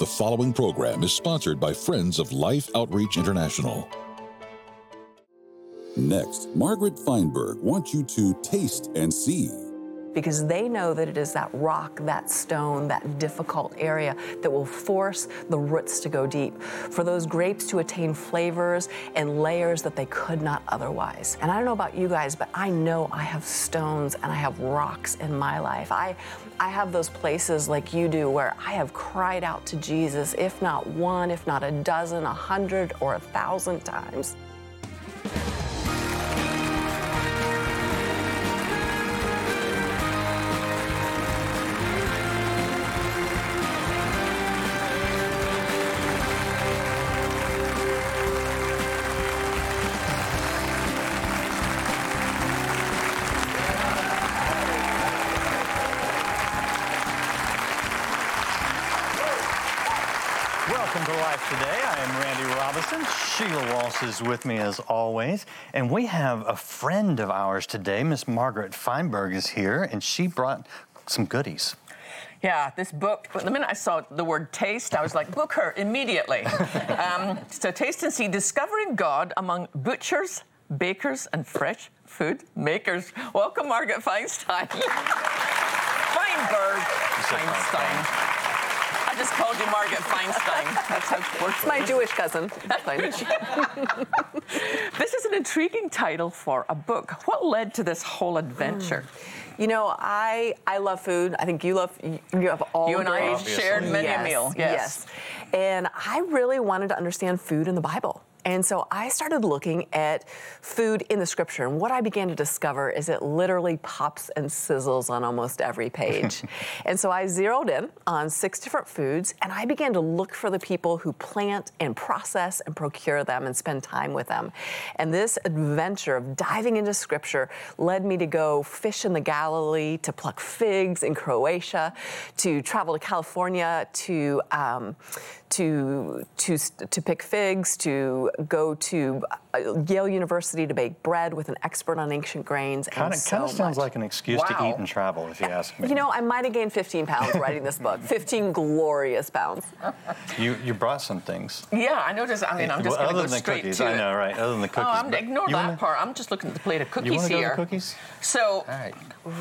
The following program is sponsored by Friends of Life Outreach International. Next, Margaret Feinberg wants you to taste and see because they know that it is that rock, that stone, that difficult area that will force the roots to go deep, for those grapes to attain flavors and layers that they could not otherwise. And I don't know about you guys, but I know I have stones and I have rocks in my life. I, I have those places like you do where I have cried out to Jesus, if not one, if not a dozen, a hundred, or a thousand times. Sheila Walsh is with me as always, and we have a friend of ours today. Miss Margaret Feinberg is here, and she brought some goodies. Yeah, this book, the minute I saw the word taste, I was like, book her immediately. um, so, Taste and See Discovering God Among Butchers, Bakers, and Fresh Food Makers. Welcome, Margaret Feinstein. Feinberg. Feinstein just called you Margaret Feinstein. That's how it works. My Jewish cousin. this is an intriguing title for a book. What led to this whole adventure? You know, I I love food. I think you love you have all. You and I shared many yes, a meal. Yes. yes. And I really wanted to understand food in the Bible. And so I started looking at food in the scripture. And what I began to discover is it literally pops and sizzles on almost every page. and so I zeroed in on six different foods and I began to look for the people who plant and process and procure them and spend time with them. And this adventure of diving into scripture led me to go fish in the Galilee, to pluck figs in Croatia, to travel to California, to um, to to to pick figs, to go to uh, Yale University to bake bread with an expert on ancient grains. Kind of so kind of sounds much. like an excuse wow. to eat and travel, if you ask me. You know, I might have gained 15 pounds writing this book. 15 glorious pounds. You you brought some things. Yeah, I noticed. I mean, I'm just well, going to go straight cookies, to I know, right? Other than the cookies. Oh, I'm, ignore that wanna, part. I'm just looking at the plate of cookies you here. Go to cookies. So,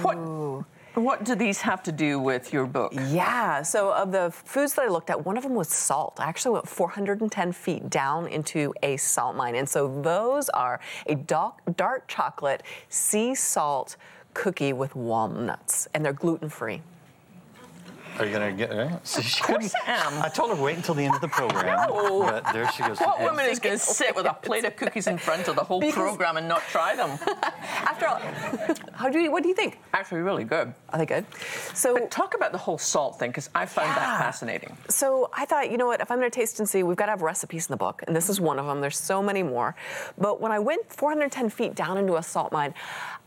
what? What do these have to do with your book? Yeah, so of the foods that I looked at, one of them was salt. I actually went 410 feet down into a salt mine. And so those are a dark, dark chocolate sea salt cookie with walnuts, and they're gluten free. Are you gonna get right? So she of course I am. I told her wait until the end of the program. no. But there she goes. What woman is going to sit with a plate of cookies in front of the whole because program and not try them? After all, how do you? What do you think? Actually, really good. Are they good? So but talk about the whole salt thing because I found yeah. that fascinating. So I thought, you know what? If I'm going to taste and see, we've got to have recipes in the book, and this is one of them. There's so many more. But when I went 410 feet down into a salt mine,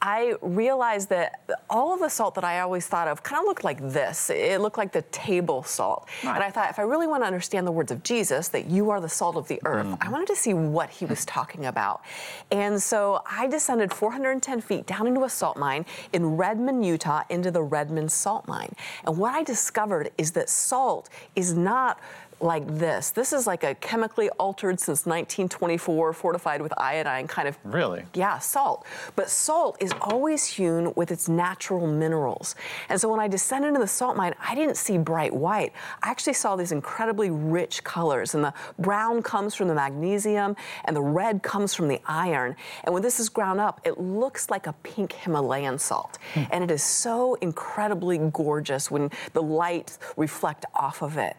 I realized that all of the salt that I always thought of kind of looked like this. It looked like the table salt. Right. And I thought, if I really want to understand the words of Jesus, that you are the salt of the earth, mm. I wanted to see what he was talking about. And so I descended 410 feet down into a salt mine in Redmond, Utah, into the Redmond salt mine. And what I discovered is that salt is not like this. This is like a chemically altered since 1924, fortified with iodine kind of. Really? Yeah, salt. But salt is always hewn with its natural minerals. And so when I descended into the salt mine, I didn't see bright white. I actually saw these incredibly rich colors. And the brown comes from the magnesium, and the red comes from the iron. And when this is ground up, it looks like a pink Himalayan salt. Hmm. And it is so incredibly gorgeous when the light reflect off of it.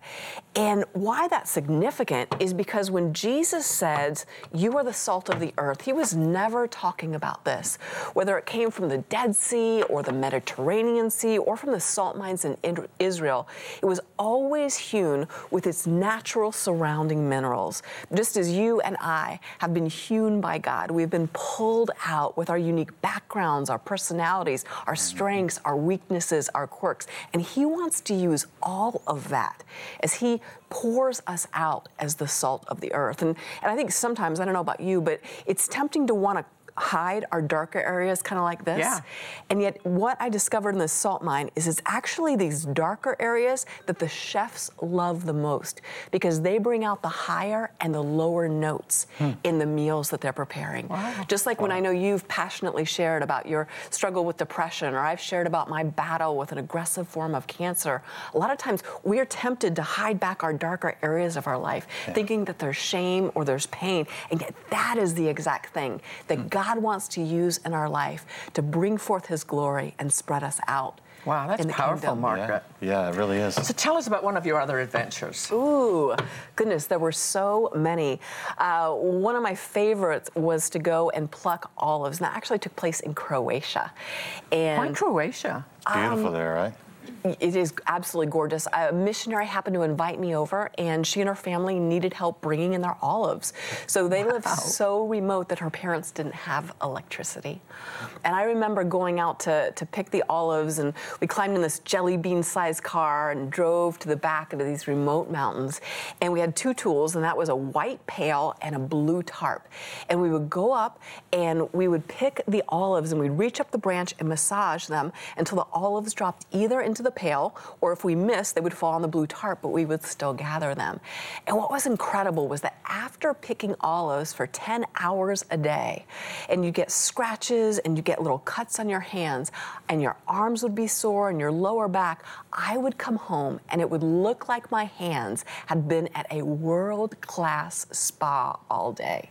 And why that's significant is because when Jesus says, You are the salt of the earth, he was never talking about this. Whether it came from the Dead Sea or the Mediterranean Sea or from the salt mines in Israel, it was always hewn with its natural surrounding minerals. Just as you and I have been hewn by God, we've been pulled out with our unique backgrounds, our personalities, our strengths, our weaknesses, our quirks. And he wants to use all of that as he pours us out as the salt of the earth. And, and I think sometimes, I don't know about you, but it's tempting to want to hide our darker areas kind of like this. Yeah. And yet, what I discovered in the salt mine is it's actually these darker areas that the chefs love the most because they bring out the higher and the lower notes hmm. in the meals that they're preparing. Just like when I know you've passionately shared about your struggle with depression, or I've shared about my battle with an aggressive form of cancer, a lot of times we are tempted to hide back our darker areas of our life, thinking that there's shame or there's pain. And yet, that is the exact thing that hmm. God wants to use in our life to bring forth His glory and spread us out. Wow, that's in the powerful, kingdom. Margaret. Yeah, it really is. So tell us about one of your other adventures. Ooh, goodness, there were so many. Uh, one of my favorites was to go and pluck olives, and that actually took place in Croatia. Why Croatia? Beautiful there, right? It is absolutely gorgeous. A missionary happened to invite me over, and she and her family needed help bringing in their olives. So they lived so remote that her parents didn't have electricity. And I remember going out to, to pick the olives, and we climbed in this jelly bean sized car and drove to the back into these remote mountains. And we had two tools, and that was a white pail and a blue tarp. And we would go up and we would pick the olives, and we'd reach up the branch and massage them until the olives dropped either into the pail, or if we missed, they would fall on the blue tarp, but we would still gather them. And what was incredible was that after picking olives for 10 hours a day, and you get scratches and you get little cuts on your hands, and your arms would be sore and your lower back, I would come home and it would look like my hands had been at a world class spa all day.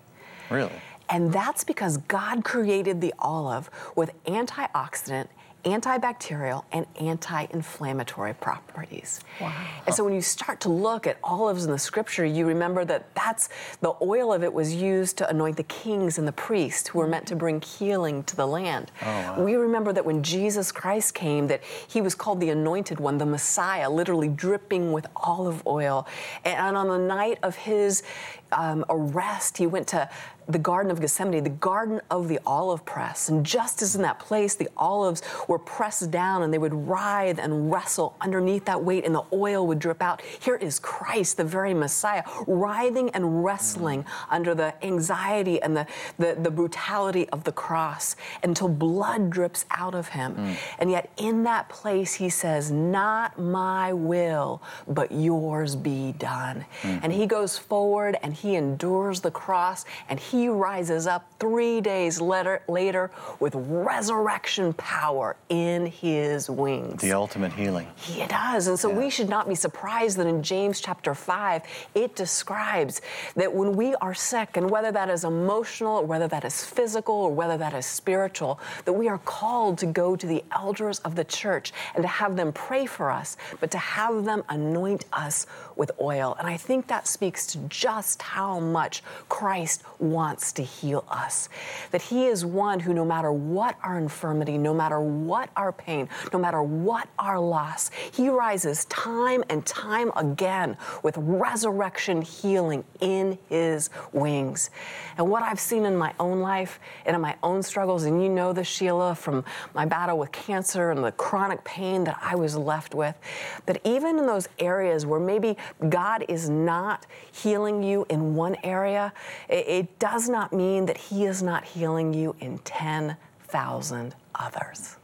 Really? And that's because God created the olive with antioxidant, antibacterial, and anti inflammatory properties. Wow. And so when you start to look at olives in the scripture, you remember that that's the oil of it was used to anoint the kings and the priests who were meant to bring healing to the land. Oh, we remember that when Jesus Christ came, that he was called the anointed one, the Messiah, literally dripping with olive oil. And on the night of his um, arrest, he went to the Garden of Gethsemane, the Garden of the Olive Press. And just as in that place, the olives were pressed down and they would writhe and wrestle underneath that weight and the oil would drip out. Here is Christ, the very Messiah, writhing and wrestling under the anxiety and the, the, the brutality of the cross until blood drips out of him. And yet, in that place, he says, Not my will, but yours be done. And he goes forward and he endures the cross and he rises up three days later, later with resurrection power in his wings. The ultimate healing. He does. And so we should not be surprised that in James chapter 5, it describes that when we are sick, and whether that is emotional, or whether that is physical, or whether that is spiritual, that we are called to go to the elders of the church and to have them pray for us, but to have them anoint us with oil. And I think that speaks to just how much Christ wants to heal us. That He is one who, no matter what our infirmity, no matter what our pain, no matter what our loss, He rises time and time again with resurrection healing in His wings. And what I've seen in my own life and in my own struggles, and you know this, Sheila, from my battle with cancer and the chronic pain that I was left with, that even in those areas where maybe God is not healing you in one area, it, it does not mean that He is not healing you in 10,000 others.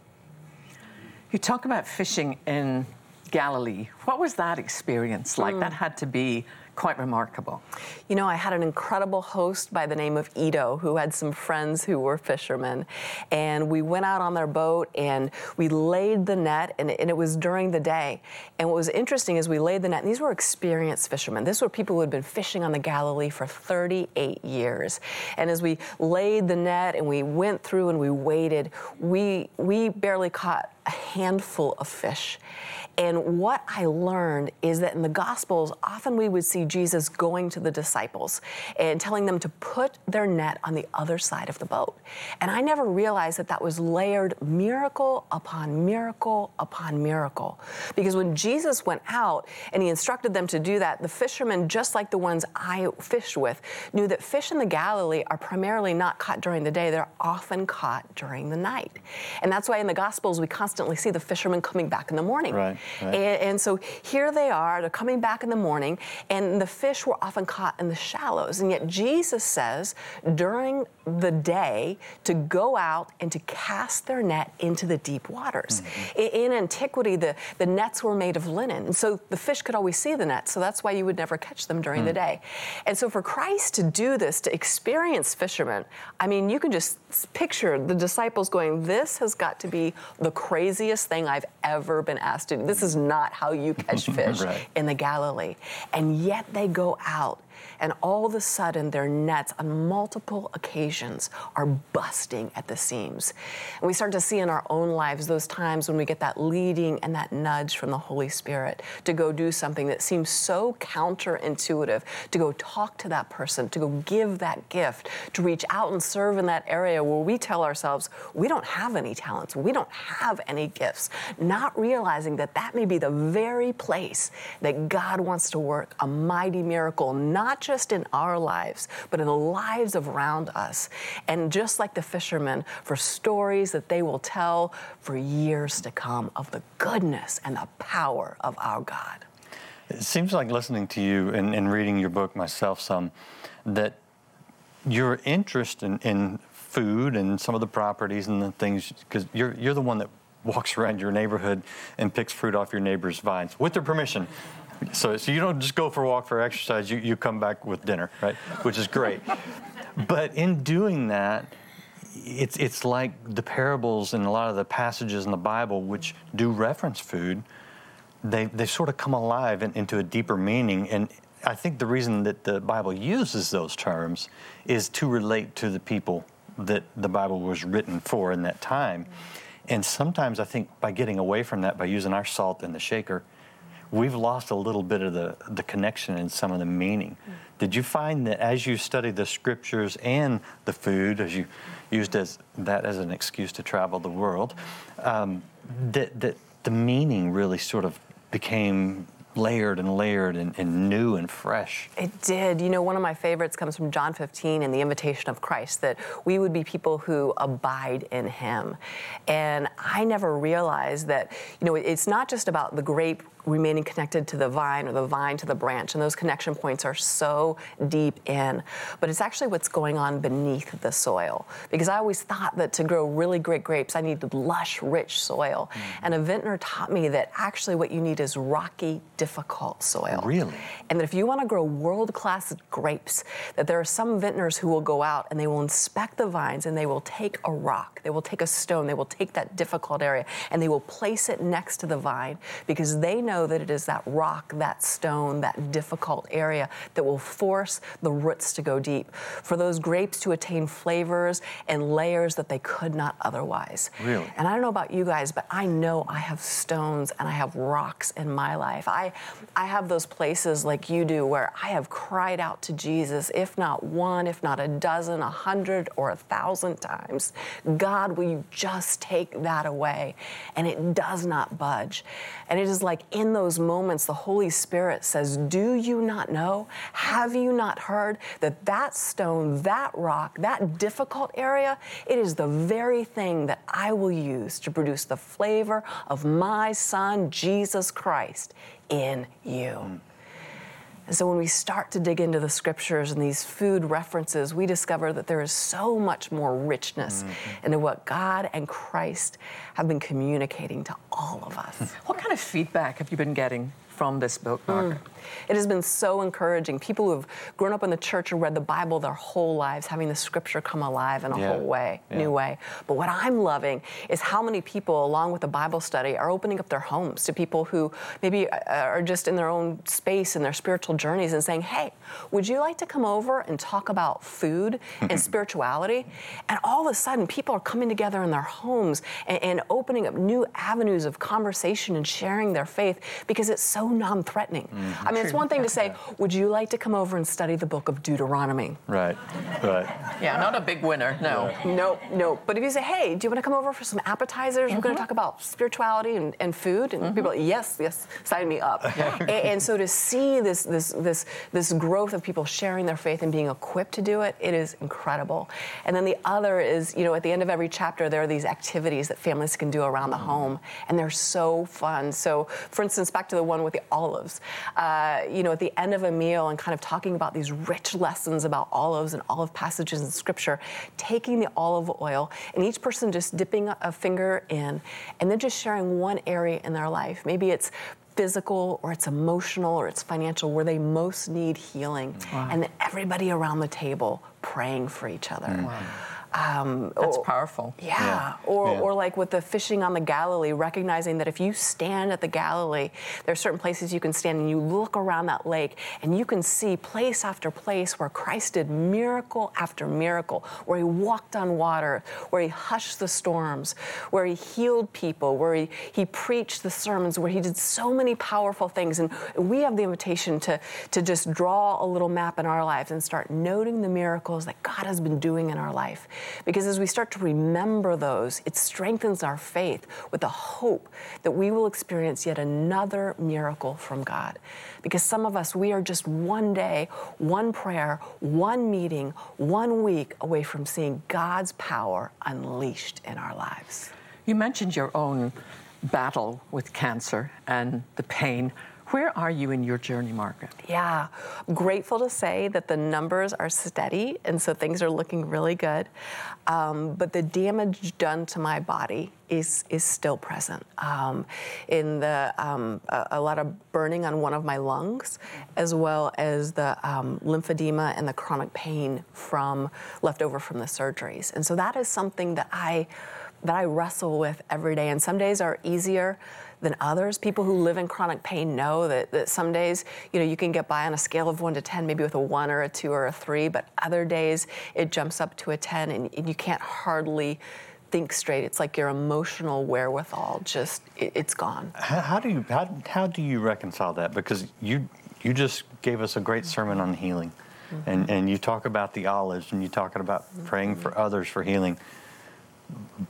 You talk about fishing in Galilee. What was that experience like? Hmm. That had to be quite remarkable. You know, I had an incredible host by the name of Ito who had some friends who were fishermen. And we went out on their boat and we laid the net, and, and it was during the day. And what was interesting is we laid the net, and these were experienced fishermen. These were people who had been fishing on the Galilee for 38 years. And as we laid the net and we went through and we waited, we, we barely caught a handful of fish. And what I learned is that in the Gospels, often we would see Jesus going to the disciples and telling them to put their net on the other side of the boat. And I never realized that that was layered miracle upon miracle upon miracle. Because when Jesus went out and he instructed them to do that, the fishermen, just like the ones I fished with, knew that fish in the Galilee are primarily not caught during the day, they're often caught during the night. And that's why in the Gospels we constantly see the fishermen coming back in the morning. Right. Right. And, and so here they are, they're coming back in the morning, and the fish were often caught in the shallows. And yet Jesus says during the day to go out and to cast their net into the deep waters. Mm-hmm. In, in, antiquity, the, the nets were made of linen, and so the fish could always see the net, so that's why you would never catch them during mm. the day. And so for Christ to do this, to experience fishermen, I mean, you can just picture the disciples going, This has got to be the craziest thing I've ever been asked to do. This is not how you catch fish right. in the Galilee. And yet they go out and all of a sudden their nets on multiple occasions are busting at the seams. And we start to see in our own lives those times when we get that leading and that nudge from the Holy Spirit to go do something that seems so counterintuitive, to go talk to that person, to go give that gift, to reach out and serve in that area where we tell ourselves we don't have any talents, we don't have any gifts, not realizing that that may be the very place that God wants to work a mighty miracle, not just in our lives, but in the lives around us. And just like the fishermen, for stories that they will tell for years to come of the goodness and the power of our God. It seems like listening to you and, and reading your book myself some, that your interest in, in food and some of the properties and the things, because you're, you're the one that walks around your neighborhood and picks fruit off your neighbor's vines with their permission. So, so you don't just go for a walk for exercise, you, you come back with dinner, right? Which is great. but in doing that, it's, it's like the parables and a lot of the passages in the Bible which do reference food, they, they sort of come alive and into a deeper meaning. And I think the reason that the Bible uses those terms is to relate to the people that the Bible was written for in that time. And sometimes I think by getting away from that, by using our salt in the shaker, we've lost a little bit of the, the connection and some of the meaning. Mm. Did you find that as you studied the scriptures and the food, as you used as that as an excuse to travel the world, um, that, that the meaning really sort of became layered and layered and, and, new and fresh. It did. You know, one of my favorites comes from John 15 and the invitation of Christ that we would be people who abide in him. And I never realized that, you know, it's not just about the grape remaining connected to the vine or the vine to the branch. And those connection points are so deep in. But it's actually what's going on beneath the soil. Because I always thought that to grow really great grapes, I needed lush, rich soil. Mm. And a vintner taught me that actually what you need is rocky, difficult soil. Really? And that if you want to grow world class grapes, that there are some vintners who will go out and they will inspect the vines and they will take a rock, they will take a stone, they will take that difficult area and they will place it next to the vine because they know know that it is that rock, that stone, that difficult area that will force the roots to go deep, for those grapes to attain flavors and layers that they could not otherwise. Really? And I don't know about you guys, but I know I have stones and I have rocks in my life. I, I have those places like you do where I have cried out to Jesus, if not one, if not a dozen, a hundred, or a thousand times. God, will you just take that away? And it does not budge. And it is like in those moments, the Holy Spirit says, Do you not know? Have you not heard that that stone, that rock, that difficult area, it is the very thing that I will use to produce the flavor of my Son, Jesus Christ, in you? Mm. And so when we start to dig into the scriptures and these food references, we discover that there is so much more richness mm-hmm. into what God and Christ have been communicating to all of us. What kind of feedback have you been getting from this book, Mark? Mm. It has been so encouraging. People who have grown up in the church and read the Bible their whole lives, having the scripture come alive in a yeah. whole way, yeah. new way. But what I'm loving is how many people, along with the Bible study, are opening up their homes to people who maybe uh, are just in their own space in their spiritual journeys and saying, hey, would you like to come over and talk about food and spirituality? And all of a sudden, people are coming together in their homes and, and opening up new avenues of conversation and sharing their faith because it's so so non-threatening. I mean, it's one thing to say, "Would you like to come over and study the book of Deuteronomy?" Right, right. Yeah, not a big winner, no. No, no. But if you say, "Hey, do you want to come over for some appetizers? We're going to mm-hmm. talk about spirituality and, and food," and people are like, "Yes, yes, sign me up." and, and so to see this this this this growth of people sharing their faith and being equipped to do it, it is incredible. And then the other is, you know, at the end of every chapter, there are these activities that families can do around the home, and they're so fun. So, for instance, back to the one with the olives, uh, you know, at the end of a meal and kind of talking about these rich lessons about olives and olive passages in Scripture, taking the olive oil and each person just dipping a finger in, and then just sharing one area in their life. Maybe it's physical or it's emotional or it's financial where they most need healing. And then everybody around the table praying for each other um, That's or- powerful. yeah. Yeah. Or, Yeah. or like with the fishing on the Galilee, recognizing that if you stand at the Galilee, there are certain places you can stand and you look around that lake and you can see place after place where Christ did miracle after miracle, where he walked on water, where he hushed the storms, where he healed people, where he, he preached the sermons, where he did so many powerful things. And we have the invitation to, to just draw a little map in our lives and start noting the miracles that God has been doing in our life. Because as we start to remember those, it strengthens our faith with the hope that we will experience yet another miracle from God. Because some of us, we are just one day, one prayer, one meeting, one week away from seeing God's power unleashed in our lives. You mentioned your own battle with cancer and the pain. Where are you in your journey, Margaret? Yeah, grateful to say that the numbers are steady, and so things are looking really good. Um, but the damage done to my body is is still present. Um, in the um, a, a lot of burning on one of my lungs, as well as the um, lymphedema and the chronic pain from left over from the surgeries. And so that is something that I that I wrestle with every day. And some days are easier than others. People who live in chronic pain know that, that some days, you know, you can get by on a scale of one to 10, maybe with a one or a two or a three, but other days it jumps up to a 10 and, and you can't hardly think straight. It's like your emotional wherewithal just, it, it's gone. How, how do you how, how do you reconcile that? Because you you just gave us a great sermon on healing, and mm-hmm. and you talk about the olives, and you talking about praying for mm-hmm. others for healing.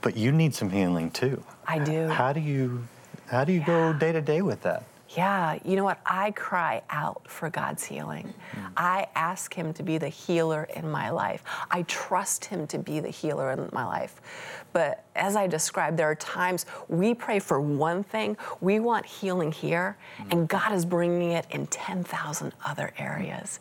But you need some healing too. I do. How do you how do you go day to day with that? Yeah, you know what? I cry out for God's healing. Mm. I ask Him to be the healer in my life. I trust Him to be the healer in my life. But as I described, there are times we pray for one thing, we want healing here, mm. and God is bringing it in 10,000 other areas.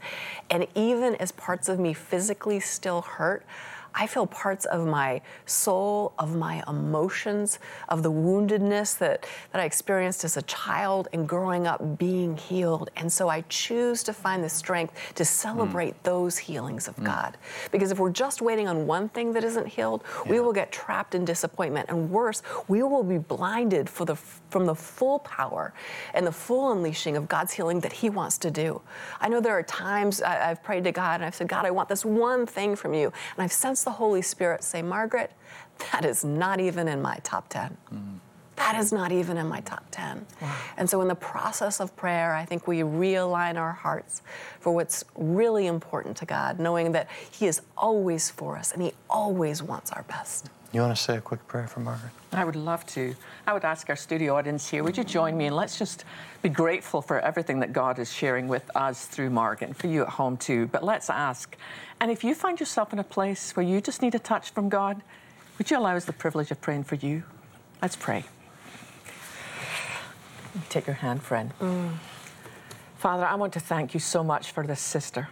And even as parts of me physically still hurt, I feel parts of my soul, of my emotions, of the woundedness that, that I experienced as a child and growing up being healed. And so I choose to find the strength to hmm. celebrate those healings of hmm. God. Because if we're just waiting on one thing that isn't healed, we will get trapped in disappointment. And worse, we will be blinded for the, from the full power and the full unleashing of God's healing that He wants to do. I know there are times I, I've prayed to God and I've said, God, I want this one thing from you. And I've sensed the Holy Spirit say, Margaret, that is not even in my top 10. Mm-hmm. That is not even in my top 10. And so, in the process of prayer, I think we realign our hearts for what's really important to God, knowing that He is always for us and He always wants our best. You want to say a quick prayer for Margaret? I would love to. I would ask our studio audience here, would you join me and let's just be grateful for everything that God is sharing with us through Margaret and for you at home too. But let's ask. And if you find yourself in a place where you just need a touch from God, would you allow us the privilege of praying for you? Let's pray. Take your hand, friend. Father, I want to thank you so much for this sister.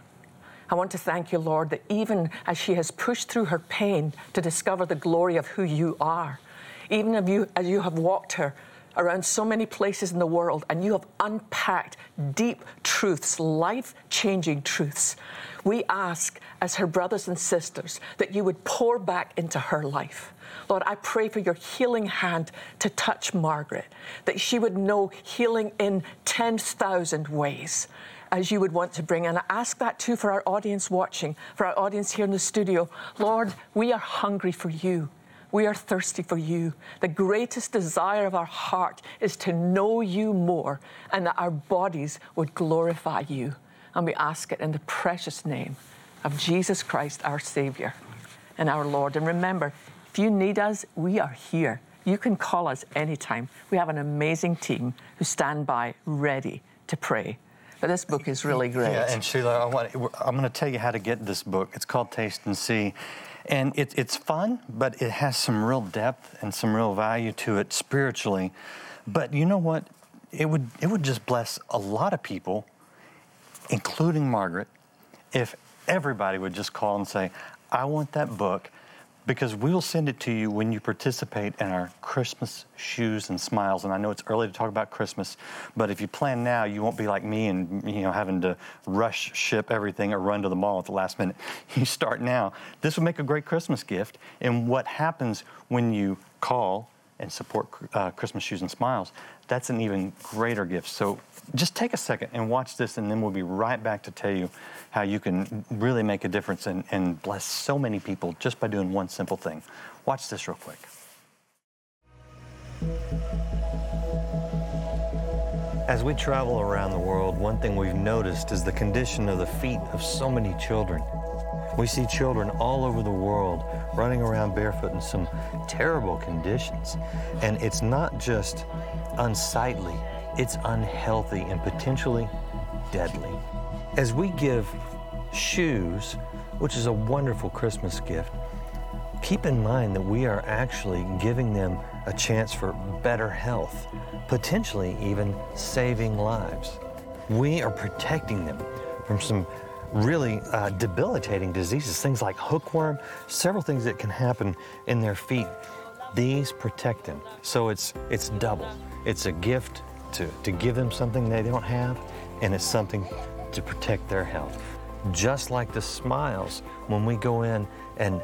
I want to thank you, Lord, that even as she has pushed through her pain to discover the glory of who you are, even as you, as you have walked her around so many places in the world and you have unpacked deep truths, life changing truths, we ask as her brothers and sisters that you would pour back into her life. Lord, I pray for your healing hand to touch Margaret, that she would know healing in 10,000 ways as you would want to bring. And I ask that too for our audience watching, for our audience here in the studio. Lord, we are hungry for you. We are thirsty for you. The greatest desire of our heart is to know you more and that our bodies would glorify you. And we ask it in the precious name of Jesus Christ, our Savior and our Lord. And remember, if you need us, we are here. You can call us anytime. We have an amazing team who stand by ready to pray. But this book is really great. Yeah, and Sheila, I want, I'm going to tell you how to get this book. It's called Taste and See. And it, it's fun, but it has some real depth and some real value to it spiritually. But you know what? It would, it would just bless a lot of people, including Margaret, if everybody would just call and say, I want that book because we'll send it to you when you participate in our Christmas shoes and smiles. And I know it's early to talk about Christmas, but if you plan now, you won't be like me and you know having to rush ship everything or run to the mall at the last minute. You start now. This would make a great Christmas gift. And what happens when you call and support uh, Christmas shoes and smiles? That's an even greater gift. So just take a second and watch this, and then we'll be right back to tell you how you can really make a difference and, and bless so many people just by doing one simple thing. Watch this real quick. As we travel around the world, one thing we've noticed is the condition of the feet of so many children. We see children all over the world running around barefoot in some terrible conditions. And it's not just unsightly, it's unhealthy and potentially deadly. As we give shoes, which is a wonderful Christmas gift, keep in mind that we are actually giving them a chance for better health, potentially even saving lives. We are protecting them from some really uh, debilitating diseases, things like hookworm, several things that can happen in their feet. These protect them. So it's, it's double. It's a gift to, to give them something they don't have, and it's something to protect their health. Just like the smiles, when we go in and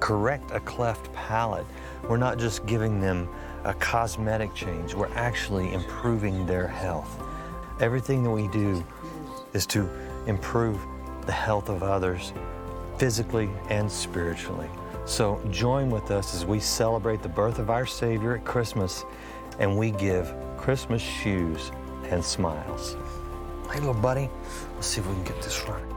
correct a cleft palate, we're not just giving them a cosmetic change, we're actually improving their health. Everything that we do is to improve the health of others physically and spiritually. So join with us as we celebrate the birth of our Savior at Christmas and we give Christmas shoes and smiles. Hey, little buddy, let's see if we can get this running.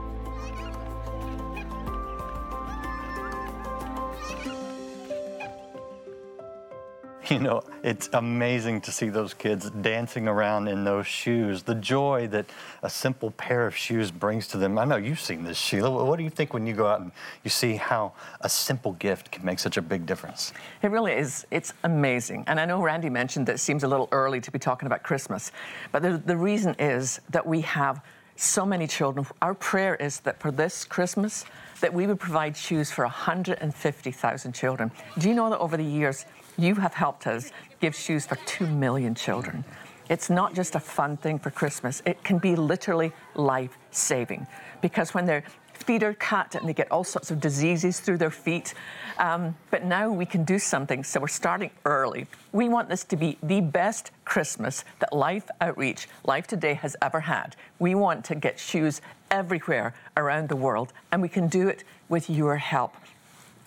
You know, it's amazing to see those kids dancing around in those shoes. The joy that a simple pair of shoes brings to them. I know you've seen this, Sheila. What do you think when you go out and you see how a simple gift can make such a big difference? It really is. It's amazing. And I know Randy mentioned that it seems a little early to be talking about Christmas, but the, the reason is that we have so many children. Our prayer is that for this Christmas, that we would provide shoes for 150,000 children. Do you know that over the years, you have helped us give shoes for 2 million children. It's not just a fun thing for Christmas, it can be literally life saving because when their feet are cut and they get all sorts of diseases through their feet. Um, but now we can do something, so we're starting early. We want this to be the best Christmas that Life Outreach, Life Today has ever had. We want to get shoes everywhere around the world, and we can do it with your help.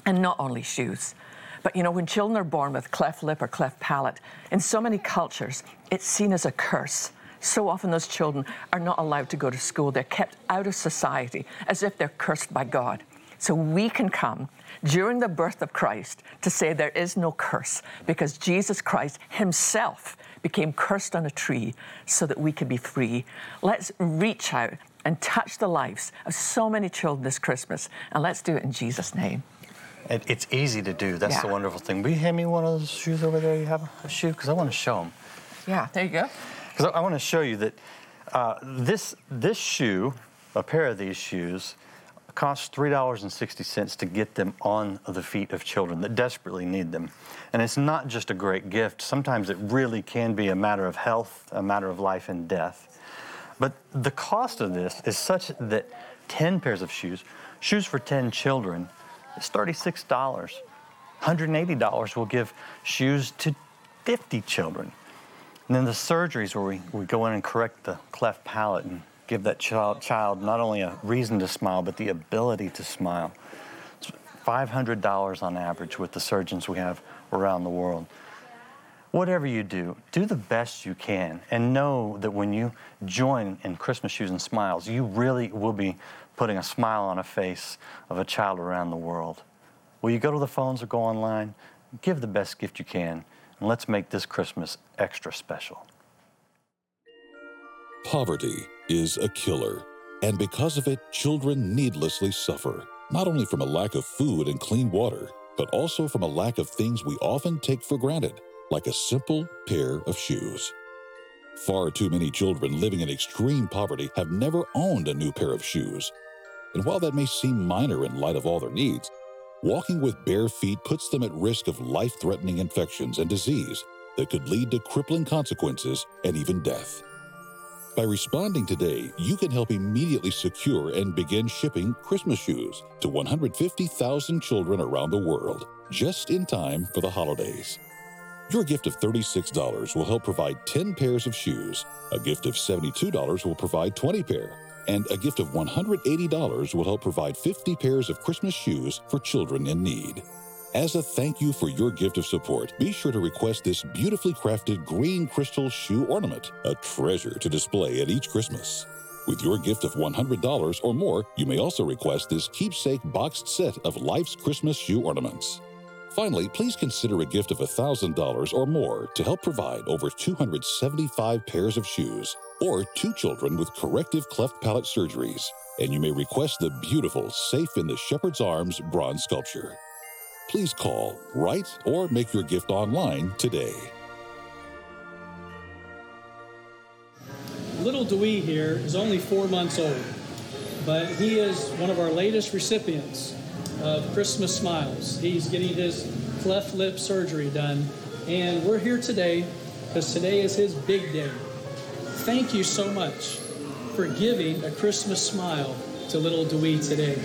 And not only shoes. But you know, when children are born with cleft lip or cleft palate, in so many cultures, it's seen as a curse. So often those children are not allowed to go to school. They're kept out of society as if they're cursed by God. So we can come during the birth of Christ to say there is no curse because Jesus Christ himself became cursed on a tree so that we could be free. Let's reach out and touch the lives of so many children this Christmas, and let's do it in Jesus' name. It, it's easy to do. That's Yeah. the wonderful thing. Will you hand me one of those shoes over there? You have a shoe? Because I want to show them. Yeah, there you go. Because I, I want to show you that uh, this, this shoe, a pair of these shoes, costs $3.60 to get them on the feet of children that desperately need them. And it's not just a great gift. Sometimes it really can be a matter of health, a matter of life and death. But the cost of this is such that 10 pairs of shoes, shoes for 10 children, is $36. $180 will give shoes to 50 children. And then the surgeries where we, we go in and correct the cleft palate and give that child, child not only a reason to smile, but the ability to smile. It's $500 on average with the surgeons we have around the world. Whatever you do, do the best you can and know that when you join in Christmas Shoes and Smiles, you really will be putting a smile on a face of a child around the world. Will you go to the phones or go online? Give the best gift you can, and let's make this Christmas extra special. Poverty is a killer, and because of it, children needlessly suffer, not only from a lack of food and clean water, but also from a lack of things we often take for granted, like a simple pair of shoes. Far too many children living in extreme poverty have never owned a new pair of shoes. And while that may seem minor in light of all their needs, walking with bare feet puts them at risk of life threatening infections and disease that could lead to crippling consequences and even death. By responding today, you can help immediately secure and begin shipping Christmas shoes to 150,000 children around the world, just in time for the holidays. Your gift of $36 will help provide 10 pairs of shoes. A gift of $72 will provide 20 pair. And a gift of $180 will help provide 50 pairs of Christmas shoes for children in need. As a thank you for your gift of support, be sure to request this beautifully crafted green crystal shoe ornament, a treasure to display at each Christmas. With your gift of $100 or more, you may also request this keepsake boxed set of Life's Christmas shoe ornaments. Finally, please consider a gift of $1,000 or more to help provide over 275 pairs of shoes or two children with corrective cleft palate surgeries. And you may request the beautiful Safe in the Shepherd's Arms bronze sculpture please call, write, or make your gift online today. Little Dewey here is only four months old, but he is one of our latest recipients of Christmas Smiles. He's getting his cleft lip surgery done, and we're here today because today is his big day. Thank you so much for giving a Christmas smile to little Dewey today.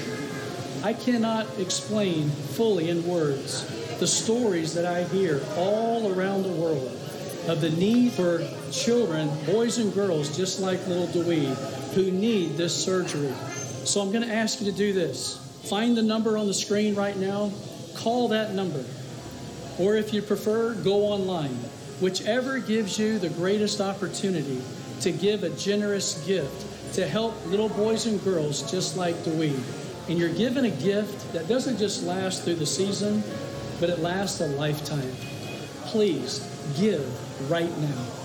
I cannot explain fully in words the stories that I hear all around the world of the need for children, boys and girls, just like little Dewey, who need this surgery. So I'm going to ask you to do this. Find the number on the screen right now, call that number. Or if you prefer, go online. Whichever gives you the greatest opportunity to give a generous gift to help little boys and girls just like Dewey and you're given a gift that doesn't just last through the season, but it lasts a lifetime. Please give right now.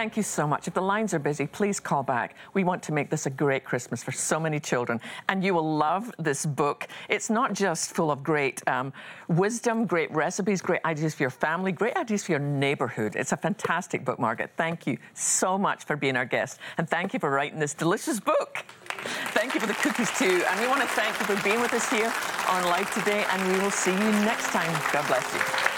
Thank you so much. If the lines are busy, please call back. We want to make this a great Christmas for so many children. And you will love this book. It's not just full of great um, wisdom, great recipes, great ideas for your family, great ideas for your neighborhood. It's a fantastic book, Margaret. Thank you so much for being our guest. And thank you for writing this delicious book. Thank you for the cookies too. And we want to thank you for being with us here on Life Today. And we will see you next time. God bless you.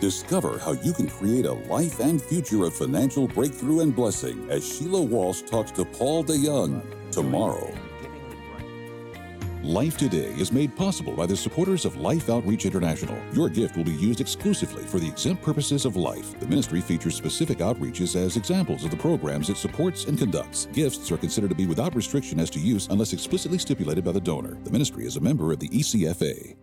Discover how you can create a life and future of financial breakthrough and blessing as Sheila Walsh talks to Paul DeYoung tomorrow. Life Today is made possible by the supporters of Life Outreach International. Your gift will be used exclusively for the exempt purposes of life. The ministry features specific outreaches as examples of the programs it supports and conducts. Gifts are considered to be without restriction as to use unless explicitly stipulated by the donor. The ministry is a member of the ECFA.